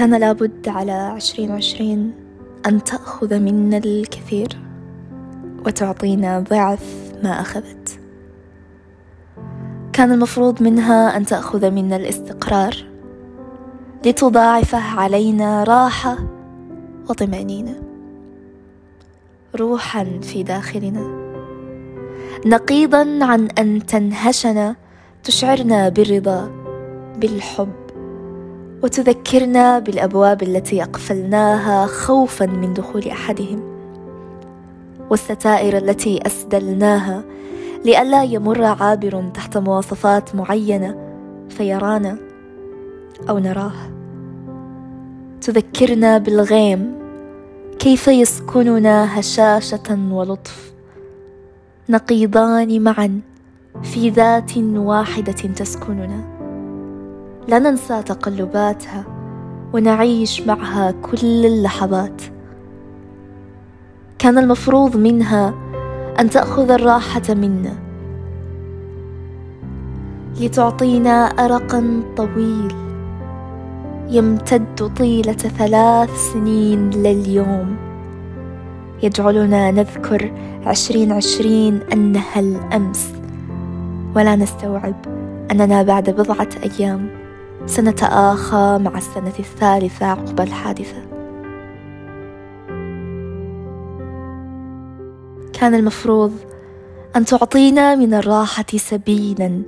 كان لابد على عشرين عشرين أن تأخذ منا الكثير وتعطينا ضعف ما أخذت. كان المفروض منها أن تأخذ منا الاستقرار لتضاعفه علينا راحة وطمأنينة. روحا في داخلنا. نقيضا عن أن تنهشنا تشعرنا بالرضا بالحب. وتذكرنا بالأبواب التي أقفلناها خوفا من دخول أحدهم. والستائر التي أسدلناها لئلا يمر عابر تحت مواصفات معينة فيرانا أو نراه. تذكرنا بالغيم كيف يسكننا هشاشة ولطف. نقيضان معا في ذات واحدة تسكننا. لا ننسى تقلباتها ونعيش معها كل اللحظات. كان المفروض منها أن تأخذ الراحة منا. لتعطينا ارقا طويل يمتد طيلة ثلاث سنين لليوم. يجعلنا نذكر عشرين عشرين أنها الأمس. ولا نستوعب أننا بعد بضعة أيام. سنتآخى مع السنة الثالثة عقب الحادثة. كان المفروض أن تعطينا من الراحة سبيلا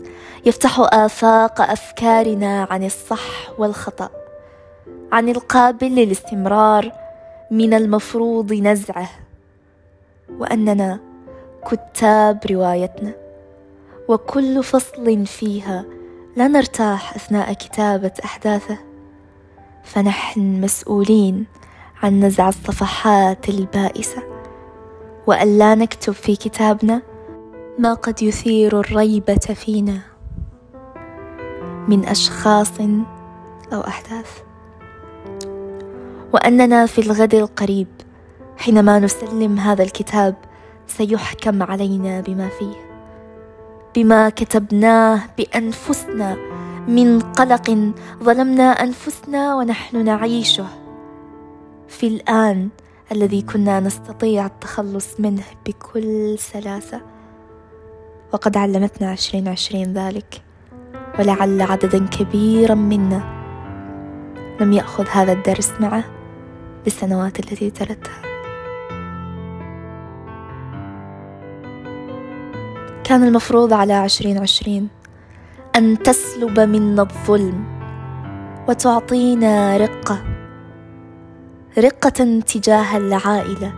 يفتح آفاق أفكارنا عن الصح والخطأ عن القابل للاستمرار من المفروض نزعه. وأننا كتاب روايتنا وكل فصل فيها لا نرتاح أثناء كتابة أحداثه. فنحن مسؤولين عن نزع الصفحات البائسة. وأن لا نكتب في كتابنا ما قد يثير الريبه فينا من أشخاص أو أحداث. وأننا في الغد القريب حينما نسلم هذا الكتاب سيحكم علينا بما فيه. بما كتبناه بأنفسنا من قلق ظلمنا أنفسنا ونحن نعيشه. في الآن الذي كنا نستطيع التخلص منه بكل سلاسة وقد علمتنا عشرين عشرين ذلك ولعل عددا كبيرا منا لم يأخذ هذا الدرس معه بالسنوات التي تلتها. كان المفروض على عشرين عشرين أن تسلب منا الظلم وتعطينا رقة رقة تجاه العائلة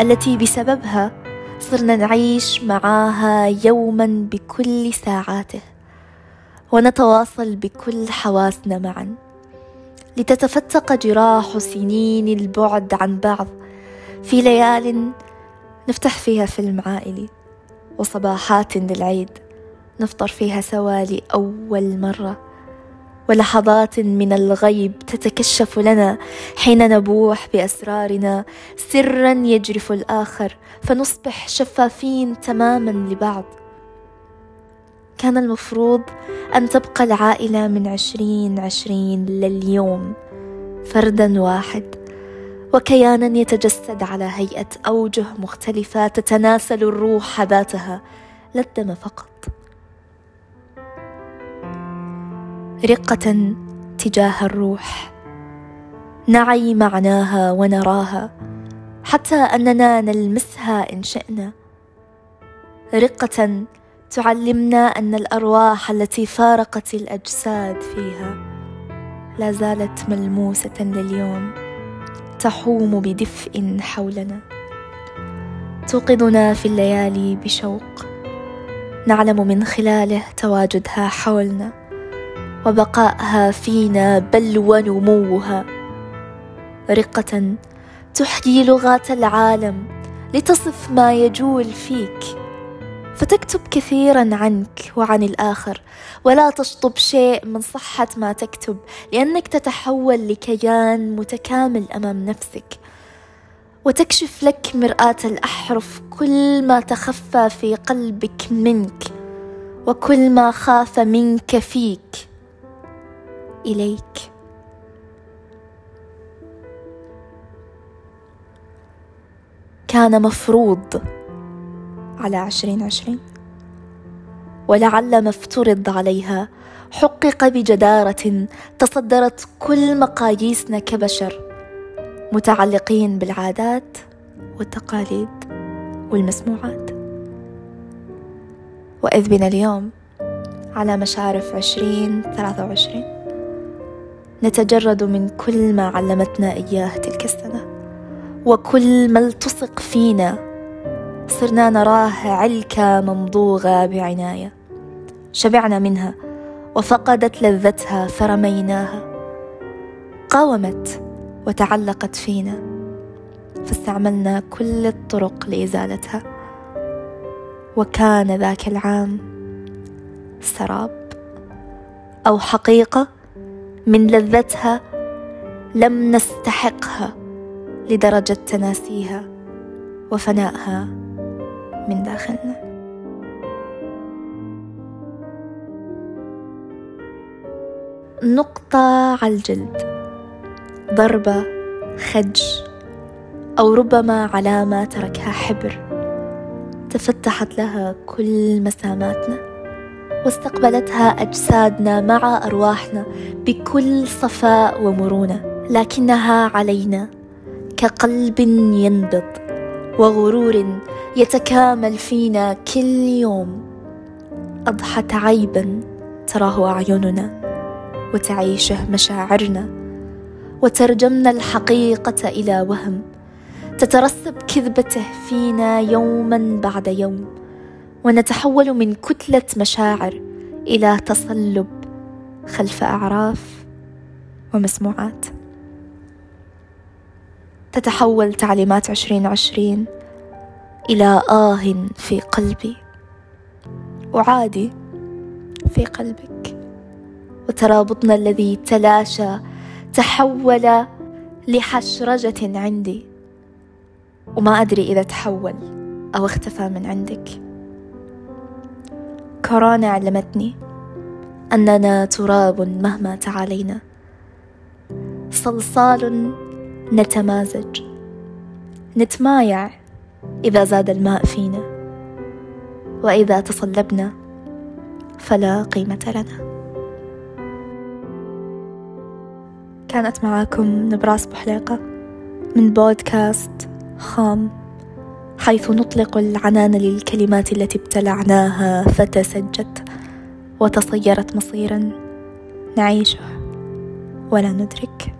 التي بسببها صرنا نعيش معاها يوما بكل ساعاته ونتواصل بكل حواسنا معا. لتتفتق جراح سنين البعد عن بعض في ليال نفتح فيها فيلم عائلي. وصباحات للعيد. نفطر فيها سوا لأول مرة. ولحظات من الغيب تتكشف لنا حين نبوح بأسرارنا. سرا يجرف الآخر فنصبح شفافين تماما لبعض. كان المفروض أن تبقى العائلة من عشرين عشرين لليوم. فردا واحد. وكيانا يتجسد على هيئة أوجه مختلفة تتناسل الروح ذاتها لا الدم فقط. رقة تجاه الروح. نعي معناها ونراها حتى أننا نلمسها إن شئنا. رقة تعلمنا أن الأرواح التي فارقت الأجساد فيها لا زالت ملموسة لليوم. تحوم بدفء حولنا. توقظنا في الليالي بشوق. نعلم من خلاله تواجدها حولنا. وبقائها فينا بل ونموها. رقة تحيي لغات العالم لتصف ما يجول فيك. فتكتب كثيرا عنك وعن الآخر ولا تشطب شيء من صحة ما تكتب لأنك تتحول لكيان متكامل أمام نفسك. وتكشف لك مرآة الأحرف كل ما تخفى في قلبك منك وكل ما خاف منك فيك. إليك. كان مفروض على عشرين عشرين. ولعل ما افترض عليها حقق بجدارة تصدرت كل مقاييسنا كبشر متعلقين بالعادات والتقاليد والمسموعات. وإذ بنا اليوم على مشارف عشرين ثلاثة وعشرين نتجرد من كل ما علمتنا إياه تلك السنة وكل ما التصق فينا صرنا نراه علكة ممضوغة بعناية. شبعنا منها وفقدت لذتها فرميناها. قاومت وتعلقت فينا فاستعملنا كل الطرق لإزالتها. وكان ذاك العام سراب أو حقيقة من لذتها لم نستحقها لدرجة تناسيها وفنائها. من داخلنا. نقطة على الجلد. ضربة خج أو ربما علامة تركها حبر. تفتحت لها كل مساماتنا واستقبلتها أجسادنا مع أرواحنا بكل صفاء ومرونة. لكنها علينا كقلب ينبض وغرور يتكامل فينا كل يوم. أضحت عيبا تراه أعيننا وتعيشه مشاعرنا وترجمنا الحقيقة إلى وهم. تترسب كذبته فينا يوما بعد يوم ونتحول من كتلة مشاعر إلى تصلب خلف أعراف ومسموعات. تتحول تعليمات عشرين عشرين إلى آه في قلبي. وعادي في قلبك. وترابطنا الذي تلاشى تحول لحشرجة عندي. وما أدري إذا تحول أو اختفى من عندك. كورونا علمتني أننا تراب مهما تعالينا. صلصال نتمازج نتمايع إذا زاد الماء فينا وإذا تصلبنا فلا قيمة لنا. كانت معاكم نبراس بحليقة من بودكاست خام حيث نطلق العنان للكلمات التي ابتلعناها فتسجت وتصيرت مصيرا نعيشه ولا ندرك.